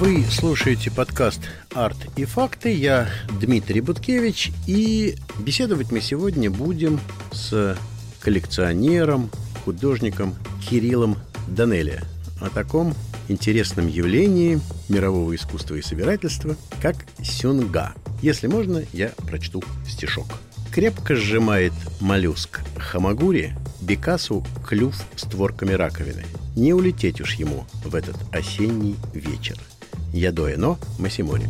Вы слушаете подкаст «Арт и факты». Я Дмитрий Буткевич. И беседовать мы сегодня будем с коллекционером, художником Кириллом Данелия о таком интересном явлении мирового искусства и собирательства, как сюнга. Если можно, я прочту стишок. Крепко сжимает моллюск хамагури Бекасу клюв створками раковины. Не улететь уж ему в этот осенний вечер. Ядоэно Масимори.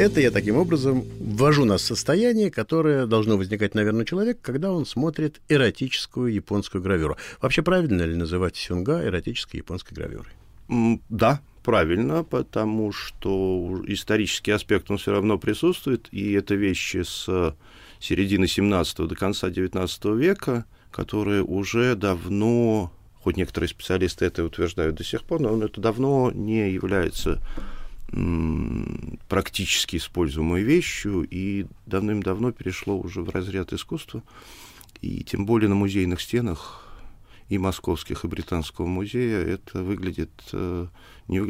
Это я таким образом ввожу нас в состояние, которое должно возникать, наверное, у человека, когда он смотрит эротическую японскую гравюру. Вообще правильно ли называть сюнга эротической японской гравюрой? Да, правильно, потому что исторический аспект, он все равно присутствует, и это вещи с середины 17 до конца 19 века, которые уже давно, хоть некоторые специалисты это утверждают до сих пор, но это давно не является практически используемой вещью и давным-давно перешло уже в разряд искусства. И тем более на музейных стенах и Московских, и Британского музея, это выглядит, э,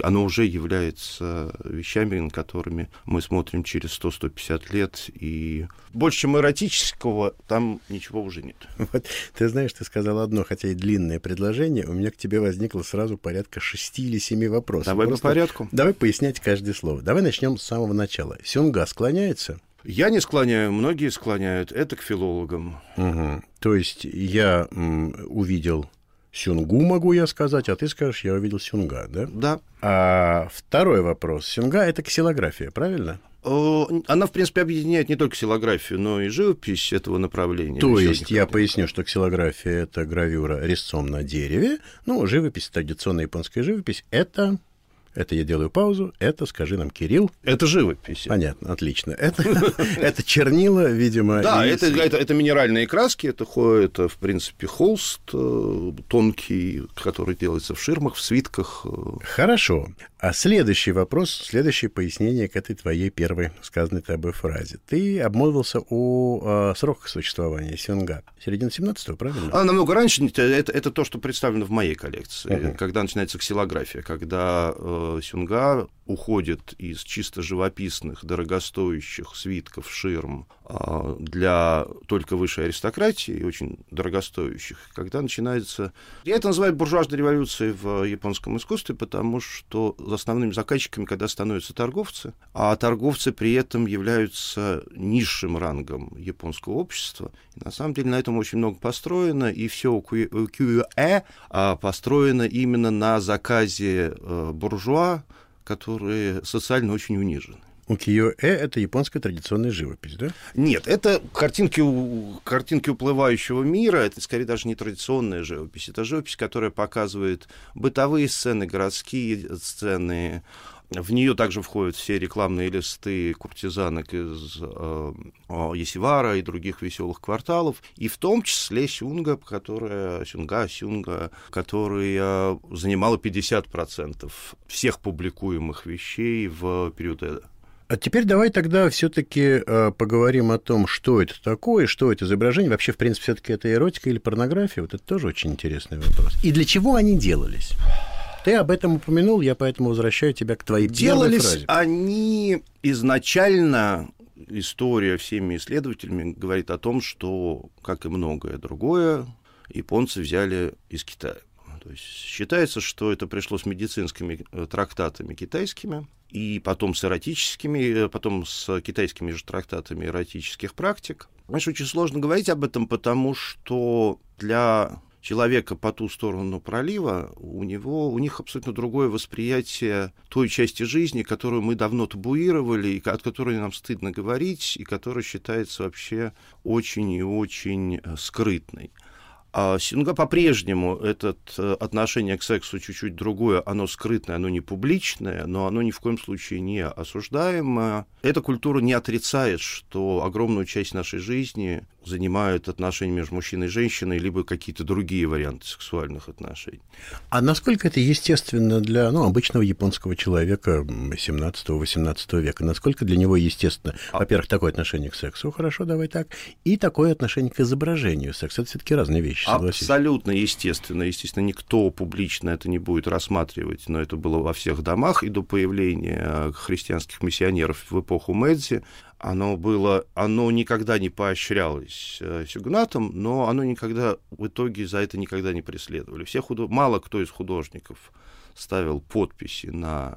оно уже является вещами, на которыми мы смотрим через 100-150 лет, и больше, чем эротического, там ничего уже нет. Вот, ты знаешь, ты сказал одно, хотя и длинное предложение, у меня к тебе возникло сразу порядка шести или семи вопросов. Давай Просто по порядку. Давай пояснять каждое слово. Давай начнем с самого начала. Сюнга склоняется? Я не склоняю, многие склоняют. Это к филологам. Угу. То есть я м, увидел Сюнгу, могу я сказать, а ты скажешь, я увидел Сюнга, да? Да. А второй вопрос. Сюнга — это ксилография, правильно? Она, в принципе, объединяет не только ксилографию, но и живопись этого направления. То есть я поясню, что ксилография — это гравюра резцом на дереве, ну, живопись, традиционная японская живопись — это это я делаю паузу. Это, скажи нам, Кирилл. Это живопись. Понятно, отлично. Это, это чернила, видимо. Да, это, это, это минеральные краски, это, это, в принципе, холст э, тонкий, который делается в ширмах, в свитках. Э. Хорошо. А следующий вопрос, следующее пояснение к этой твоей первой сказанной тобой фразе. Ты обмолвился о, о сроках существования Сюнга. Середина 17-го, правильно? А намного раньше. Это, это то, что представлено в моей коллекции. Uh-huh. Когда начинается ксилография, когда э, Сюнга уходит из чисто живописных, дорогостоящих свитков, ширм а, для только высшей аристократии, очень дорогостоящих, когда начинается... Я это называю буржуазной революцией в японском искусстве, потому что основными заказчиками, когда становятся торговцы, а торговцы при этом являются низшим рангом японского общества. И на самом деле на этом очень много построено, и все QE построено именно на заказе э, буржуа, которые социально очень унижены. Укиё-э — это японская традиционная живопись, да? Нет, это картинки, картинки уплывающего мира, это скорее даже не традиционная живопись, это живопись, которая показывает бытовые сцены, городские сцены, в нее также входят все рекламные листы куртизанок из э, Есивара и других веселых кварталов, и в том числе Сюнга, которая, Сюнга, Сюнга, которая занимала 50% всех публикуемых вещей в период Эда. А теперь давай тогда все-таки э, поговорим о том, что это такое, что это изображение. Вообще, в принципе, все-таки это эротика или порнография. Вот это тоже очень интересный вопрос. И для чего они делались? Ты об этом упомянул, я поэтому возвращаю тебя к твоей Делались фразе. они изначально история всеми исследователями говорит о том, что, как и многое другое, японцы взяли из Китая. То есть считается, что это пришло с медицинскими э, трактатами китайскими, и потом с эротическими, э, потом с китайскими же трактатами эротических практик. Знаешь, очень сложно говорить об этом, потому что для человека по ту сторону пролива, у него, у них абсолютно другое восприятие той части жизни, которую мы давно табуировали, и от которой нам стыдно говорить, и которая считается вообще очень и очень э, скрытной. А Синга по-прежнему это э, отношение к сексу чуть-чуть другое, оно скрытное, оно не публичное, но оно ни в коем случае не осуждаемо. Эта культура не отрицает, что огромную часть нашей жизни занимают отношения между мужчиной и женщиной, либо какие-то другие варианты сексуальных отношений. А насколько это естественно для ну, обычного японского человека 17-18 века? Насколько для него естественно, а... во-первых, такое отношение к сексу, хорошо, давай так, и такое отношение к изображению секса? Это все-таки разные вещи, согласись? Абсолютно естественно. Естественно, никто публично это не будет рассматривать, но это было во всех домах и до появления христианских миссионеров в эпоху Мэдзи оно было, оно никогда не поощрялось э, Сюгнатом, но оно никогда, в итоге за это никогда не преследовали. Все худо... Мало кто из художников ставил подписи на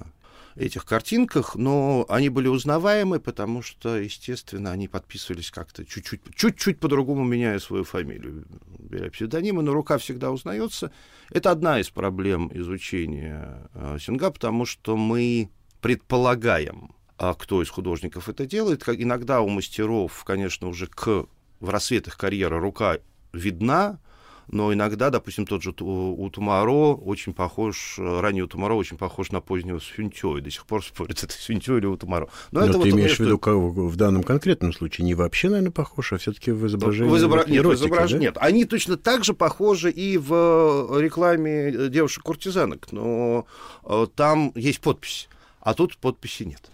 этих картинках, но они были узнаваемы, потому что, естественно, они подписывались как-то чуть-чуть, чуть-чуть по-другому, меняя свою фамилию, беря псевдонимы, но рука всегда узнается. Это одна из проблем изучения э, Синга, потому что мы предполагаем, а кто из художников это делает. Как иногда у мастеров, конечно, уже к, в рассвет их карьеры рука видна, но иногда, допустим, тот же у Тумаро очень похож, ранний у Тумаро очень похож на позднего Сюнтё, и до сих пор спорят, это Сюнтё или у Тумаро. Но, но это ты вот, имеешь в виду, что... в данном конкретном случае не вообще, наверное, похож, а все таки в изображении в изобра... Нет, эротики, в изображ... да? Нет, они точно так же похожи и в рекламе девушек-куртизанок, но э, там есть подпись, а тут подписи нет.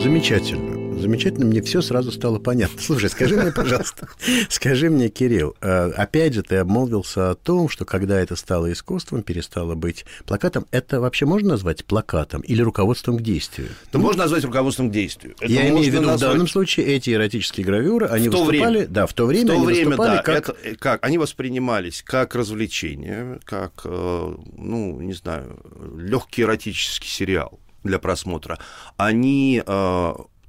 Замечательно замечательно, мне все сразу стало понятно. Слушай, скажи мне, пожалуйста, скажи мне, Кирилл, э, опять же, ты обмолвился о том, что когда это стало искусством, перестало быть плакатом, это вообще можно назвать плакатом или руководством к действию? Это ну, можно назвать руководством к действию. Это я имею в виду, назвать... в данном случае эти эротические гравюры, они в выступали, время, да, в то время, в то они время, выступали да, как... Это, э, как... Они воспринимались как развлечение, как, э, ну, не знаю, легкий эротический сериал для просмотра. Они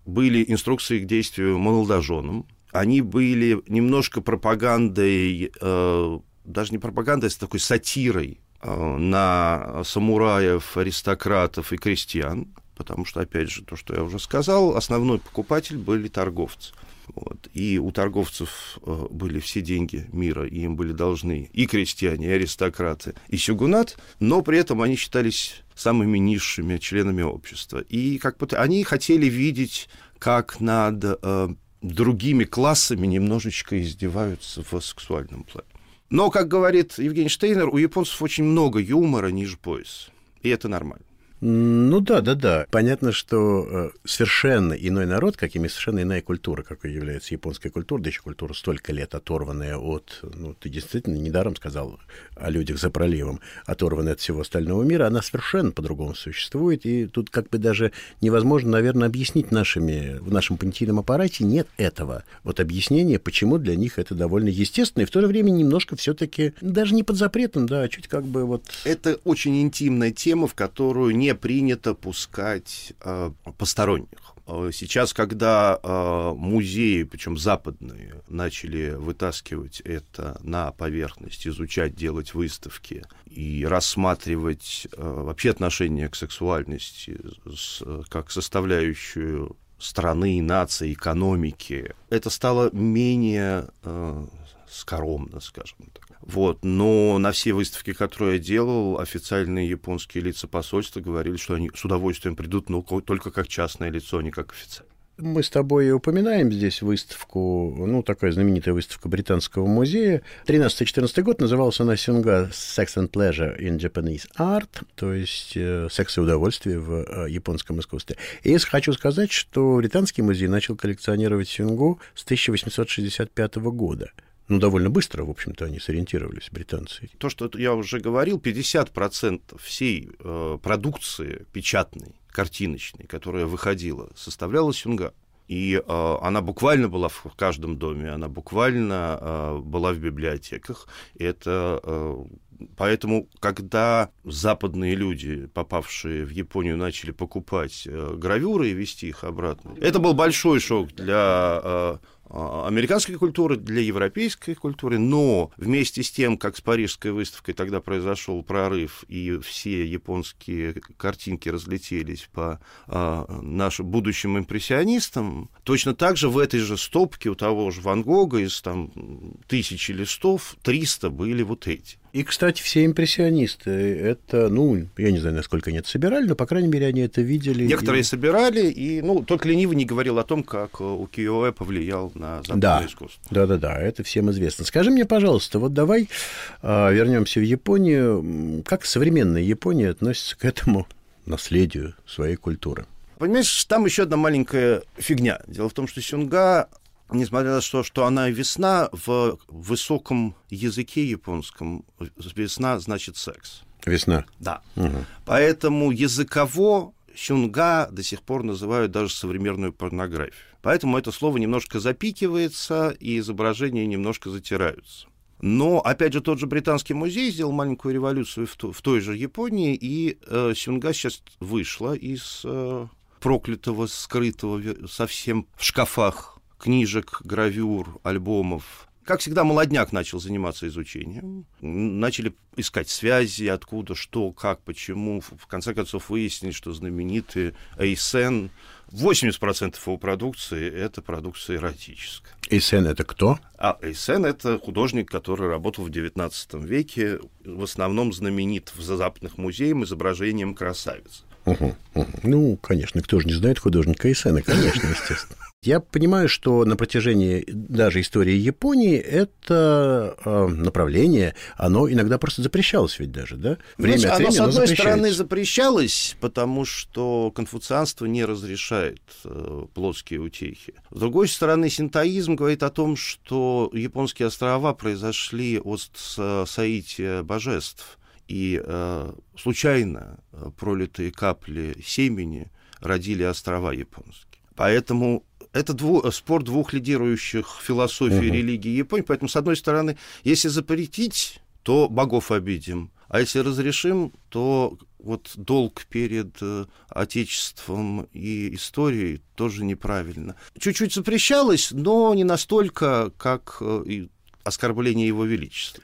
были инструкции к действию молодоженам, они были немножко пропагандой, э, даже не пропагандой, а такой сатирой э, на самураев, аристократов и крестьян, потому что, опять же, то, что я уже сказал, основной покупатель были торговцы. Вот. И у торговцев э, были все деньги мира, и им были должны и крестьяне, и аристократы, и сюгунат, но при этом они считались самыми низшими членами общества. И как бы они хотели видеть, как над э, другими классами немножечко издеваются в сексуальном плане. Но, как говорит Евгений Штейнер, у японцев очень много юмора ниже пояса. И это нормально. Ну да, да, да. Понятно, что э, совершенно иной народ, каким и совершенно иная культура, какой является японская культура, да еще культура столько лет оторванная от, ну, ты действительно недаром сказал о людях за проливом, оторванная от всего остального мира, она совершенно по-другому существует, и тут как бы даже невозможно, наверное, объяснить нашими, в нашем понятийном аппарате нет этого. Вот объяснение, почему для них это довольно естественно, и в то же время немножко все-таки даже не под запретом, да, а чуть как бы вот... Это очень интимная тема, в которую не не принято пускать э, посторонних. Э, сейчас, когда э, музеи, причем западные, начали вытаскивать это на поверхность, изучать, делать выставки и рассматривать э, вообще отношение к сексуальности с, как составляющую страны, нации, экономики, это стало менее э, скоромно, скажем так. Вот. Но на все выставки, которые я делал, официальные японские лица посольства говорили, что они с удовольствием придут, но только как частное лицо, а не как официальное. Мы с тобой упоминаем здесь выставку, ну, такая знаменитая выставка Британского музея. 13-14 год называлась она «Сюнга Sex and Pleasure in Japanese Art», то есть э, «Секс и удовольствие в э, японском искусстве». И я хочу сказать, что Британский музей начал коллекционировать сюнгу с 1865 года – ну, довольно быстро, в общем-то, они сориентировались, британцы. То, что я уже говорил, 50% всей э, продукции печатной, картиночной, которая выходила, составляла сюнга. И э, она буквально была в каждом доме, она буквально э, была в библиотеках. Это э, Поэтому, когда западные люди, попавшие в Японию, начали покупать э, гравюры и вести их обратно, это был большой шок для э, американской культуры, для европейской культуры, но вместе с тем, как с Парижской выставкой тогда произошел прорыв, и все японские картинки разлетелись по а, нашим будущим импрессионистам, точно так же в этой же стопке у того же Ван Гога из там, тысячи листов 300 были вот эти. И, кстати, все импрессионисты, это, ну, я не знаю, насколько они это собирали, но, по крайней мере, они это видели. Некоторые и... собирали, и, ну, только ленивый не говорил о том, как укиё повлиял на западное да. искусство. Да-да-да, это всем известно. Скажи мне, пожалуйста, вот давай э, вернемся в Японию. Как современная Япония относится к этому наследию своей культуры? Понимаешь, там еще одна маленькая фигня. Дело в том, что сюнга несмотря на то, что она весна, в высоком языке японском весна значит секс. Весна? Да. Угу. Поэтому языково сюнга до сих пор называют даже современную порнографию. Поэтому это слово немножко запикивается, и изображения немножко затираются. Но, опять же, тот же британский музей сделал маленькую революцию в, то, в той же Японии, и э, сюнга сейчас вышла из э, проклятого, скрытого совсем в шкафах книжек, гравюр, альбомов. Как всегда, молодняк начал заниматься изучением. Начали искать связи, откуда, что, как, почему. В конце концов, выяснили, что знаменитый Эйсен, 80% его продукции — это продукция эротическая. Эйсен — это кто? А Эйсен — это художник, который работал в XIX веке, в основном знаменит в западных музеях изображением красавицы. Угу, угу. Ну, конечно, кто же не знает художника Эйсена, конечно, естественно. Я понимаю, что на протяжении даже истории Японии это э, направление, оно иногда просто запрещалось ведь даже, да? Время Знаешь, от времени оно, с одной стороны, запрещалось, потому что конфуцианство не разрешает э, плоские утехи. С другой стороны, синтоизм говорит о том, что японские острова произошли от соития божеств, и э, случайно э, пролитые капли семени родили острова японские. Поэтому это дву, спор двух лидирующих философий угу. религии Японии. Поэтому, с одной стороны, если запретить, то богов обидим. А если разрешим, то вот долг перед э, Отечеством и историей тоже неправильно. Чуть-чуть запрещалось, но не настолько, как э, оскорбление его величества.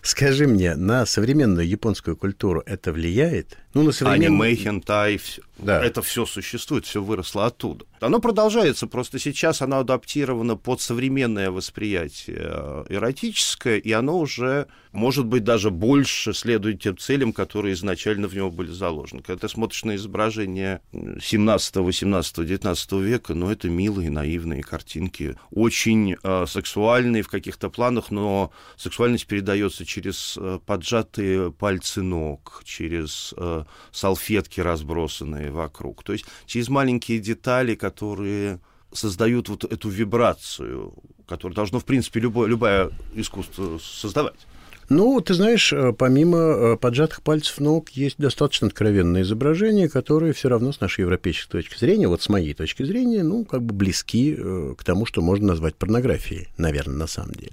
Скажи мне, на современную японскую культуру это влияет? Ну, на современную... Аниме, хентай, да. это все существует, все выросло оттуда. Оно продолжается, просто сейчас оно адаптировано под современное восприятие э, эротическое, и оно уже, может быть, даже больше следует тем целям, которые изначально в него были заложены. Когда ты смотришь на изображения 17, 18, 19 века, ну, это милые, наивные картинки, очень э, сексуальные в каких-то планах, но сексуальность передается через э, поджатые пальцы ног, через э, салфетки разбросанные вокруг. То есть через маленькие детали, которые создают вот эту вибрацию, которую должно, в принципе, любое, любое искусство создавать. Ну, ты знаешь, э, помимо э, поджатых пальцев ног, есть достаточно откровенные изображения, которые все равно с нашей европейской точки зрения, вот с моей точки зрения, ну, как бы близки э, к тому, что можно назвать порнографией, наверное, на самом деле.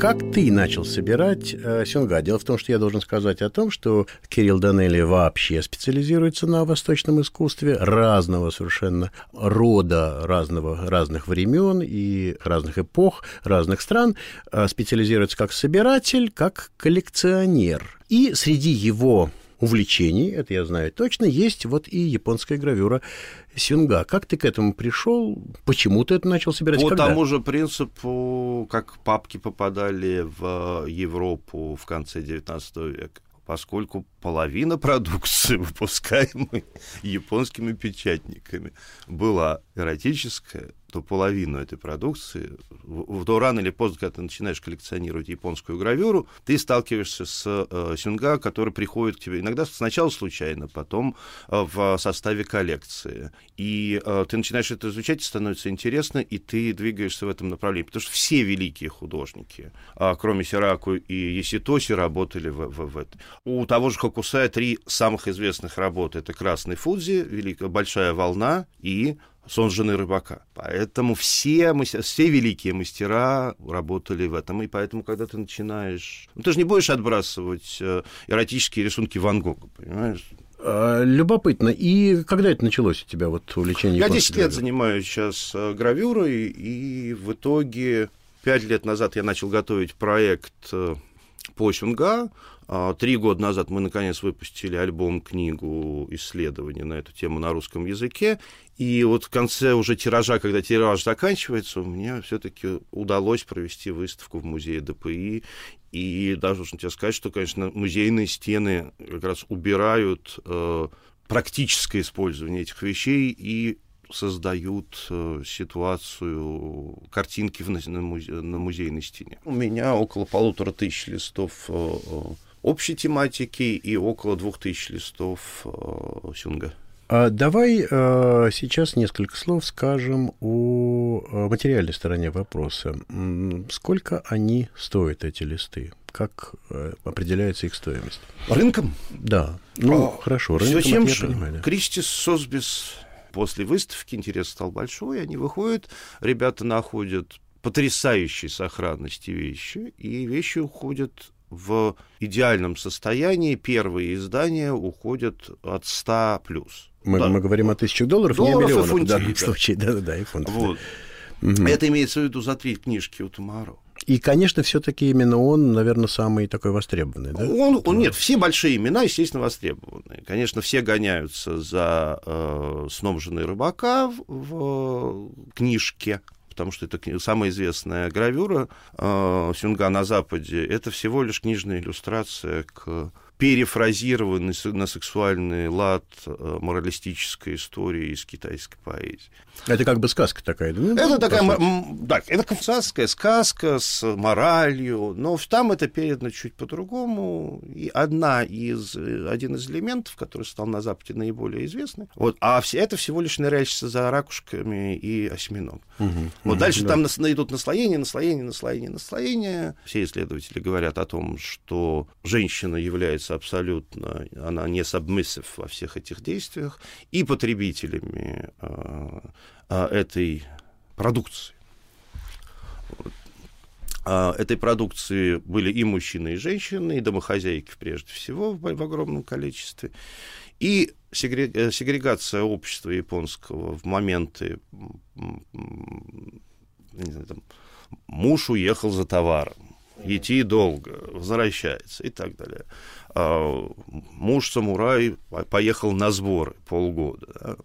Как ты начал собирать э, сюнга? Дело в том, что я должен сказать о том, что Кирилл Данелли вообще специализируется на восточном искусстве разного совершенно рода, разного, разных времен и разных эпох, разных стран. Э, специализируется как собиратель, как коллекционер. И среди его увлечений, это я знаю точно, есть вот и японская гравюра Сюнга. Как ты к этому пришел? Почему ты это начал собирать? По Когда? тому же принципу, как папки попадали в Европу в конце XIX века поскольку половина продукции, выпускаемой японскими печатниками, была эротическая, то половину этой продукции, то рано или поздно, когда ты начинаешь коллекционировать японскую гравюру, ты сталкиваешься с э, сюнга, который приходит к тебе иногда сначала случайно, потом э, в составе коллекции. И э, ты начинаешь это изучать, становится интересно, и ты двигаешься в этом направлении. Потому что все великие художники, э, кроме Сираку и Еситоси, работали в, в, в этом. У того же Хокусая три самых известных работы. Это «Красный Фудзи», «Великая большая волна» и сон жены рыбака. Поэтому все, все великие мастера работали в этом. И поэтому, когда ты начинаешь... Ну, ты же не будешь отбрасывать э, эротические рисунки Ван Гога, понимаешь? А, любопытно. И когда это началось у тебя, вот увлечение Я 10 лет занимаюсь сейчас э, гравюрой, и в итоге 5 лет назад я начал готовить проект по сюнга. А, три года назад мы, наконец, выпустили альбом-книгу исследований на эту тему на русском языке. И вот в конце уже тиража, когда тираж заканчивается, мне все-таки удалось провести выставку в музее ДПИ. И даже должен тебе сказать, что, конечно, музейные стены как раз убирают э, практическое использование этих вещей и создают э, ситуацию картинки на, музе, на музейной стене. У меня около полутора тысяч листов э, э, общей тематики и около двух тысяч листов сюнга. А давай сейчас несколько слов скажем о материальной стороне вопроса. Сколько они стоят, эти листы? Как определяется их стоимость? Рынком? Да. Ну, а, хорошо, рынком все тем же. Понимаю, да. Кристис Сосбис после выставки интерес стал большой, они выходят, ребята находят потрясающей сохранности вещи, и вещи уходят в идеальном состоянии. Первые издания уходят от 100 плюс. Мы, да. мы говорим о тысячах долларов, долларов не о миллионах фунтей, в данном да. случае. Да-да-да, и фунтов. Вот. Угу. Это имеется в виду за три книжки у Тумаро. И, конечно, все-таки именно он, наверное, самый такой востребованный, да? Он, он нет, все большие имена, естественно, востребованные. Конечно, все гоняются за э, сном жены рыбака в, в книжке, потому что это самая известная гравюра э, Сюнга на Западе. Это всего лишь книжная иллюстрация к перефразированный на сексуальный лад э, моралистической истории из китайской поэзии. Это как бы сказка такая, да? Ну, это такая, да, это кавказская сказка с моралью, но там это передано чуть по-другому. И одна из, один из элементов, который стал на Западе наиболее известным, вот, а все, это всего лишь ныряешься за ракушками и осьминог. Угу, вот угу, дальше да. там идут наслоения, наслоения, наслоения, наслоения. Все исследователи говорят о том, что женщина является абсолютно, она не submissive во всех этих действиях, и потребителями э, а, этой продукции. А, этой продукции были и мужчины, и женщины, и домохозяйки прежде всего в, в огромном количестве. И э, сегрегация общества японского в моменты знаю, там, муж уехал за товаром, идти долго, возвращается и так далее. А, муж-самурай поехал на сборы полгода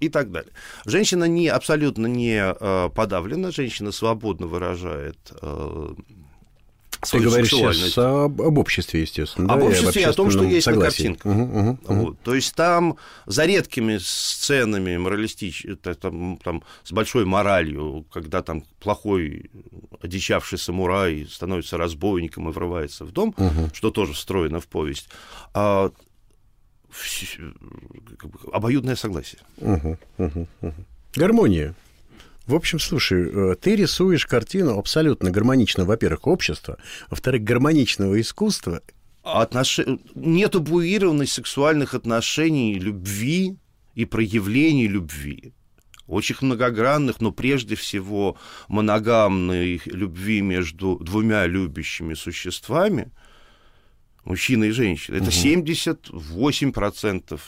и так далее. Женщина не, абсолютно не э, подавлена, женщина свободно выражает э, ты говоришь сейчас об, об обществе, естественно. Об да, обществе и о том, что есть согласии. на картинках. Угу, угу, угу. Вот. То есть там за редкими сценами моралистическими, там, там, с большой моралью, когда там плохой одичавший самурай становится разбойником и врывается в дом, угу. что тоже встроено в повесть, а как бы, обоюдное согласие. Угу, угу, угу. Гармония. В общем, слушай, э, ты рисуешь картину абсолютно гармоничного, во-первых, общества, во-вторых, гармоничного искусства. Отнош... Нет табуированных сексуальных отношений, любви и проявлений любви. Очень многогранных, но прежде всего моногамной любви между двумя любящими существами – мужчина и женщина. Это угу. 78%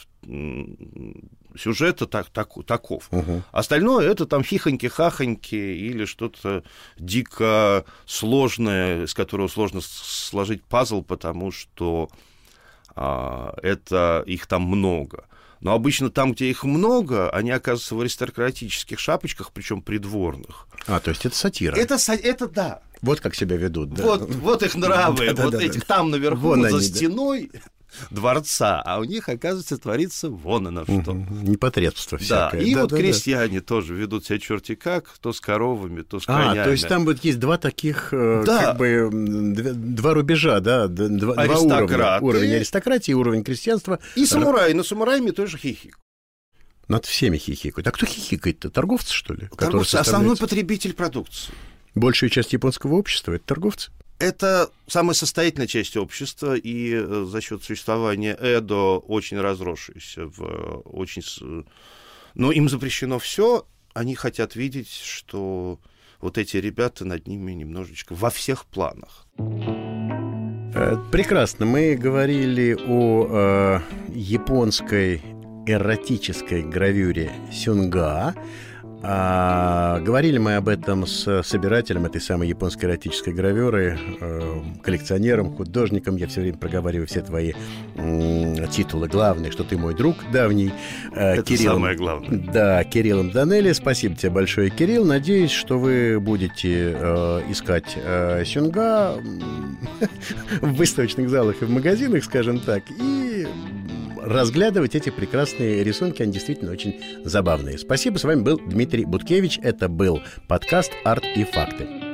сюжета так, так, таков. Угу. Остальное это там хихоньки-хахоньки или что-то дико сложное, из которого сложно сложить пазл, потому что а, это их там много. Но обычно там, где их много, они оказываются в аристократических шапочках, причем придворных. А, то есть это сатира. Это, это да. Вот как себя ведут, да. Вот, вот их нравы, вот этих там наверху, за стеной дворца, а у них, оказывается, творится вон оно что. Непотребство всякое. Да, и да, вот да, крестьяне да. тоже ведут себя черти как, то с коровами, то с конями. А, то есть там вот есть два таких, э, да. как бы, два рубежа, да, два, два уровня. Уровень аристократии, уровень крестьянства. И самураи, но самураями тоже хихик. Над всеми хихикают. А кто хихикает-то? Торговцы, что ли? Торговцы, основной потребитель продукции. Большая часть японского общества — это торговцы? Это самая состоятельная часть общества, и э, за счет существования Эдо очень разросшаяся в э, очень... Но им запрещено все, они хотят видеть, что вот эти ребята над ними немножечко во всех планах. Э, прекрасно. Мы говорили о э, японской эротической гравюре сюнга. А, говорили мы об этом с собирателем этой самой японской эротической гравюры, э, коллекционером, художником. Я все время проговариваю все твои э, титулы главные, что ты мой друг давний. Э, Это Кириллом, самое главное. Да, Кириллом Данелли. Спасибо тебе большое, Кирилл. Надеюсь, что вы будете э, искать э, сюнга в выставочных залах и в магазинах, скажем так, разглядывать эти прекрасные рисунки. Они действительно очень забавные. Спасибо. С вами был Дмитрий Буткевич. Это был подкаст «Арт и факты».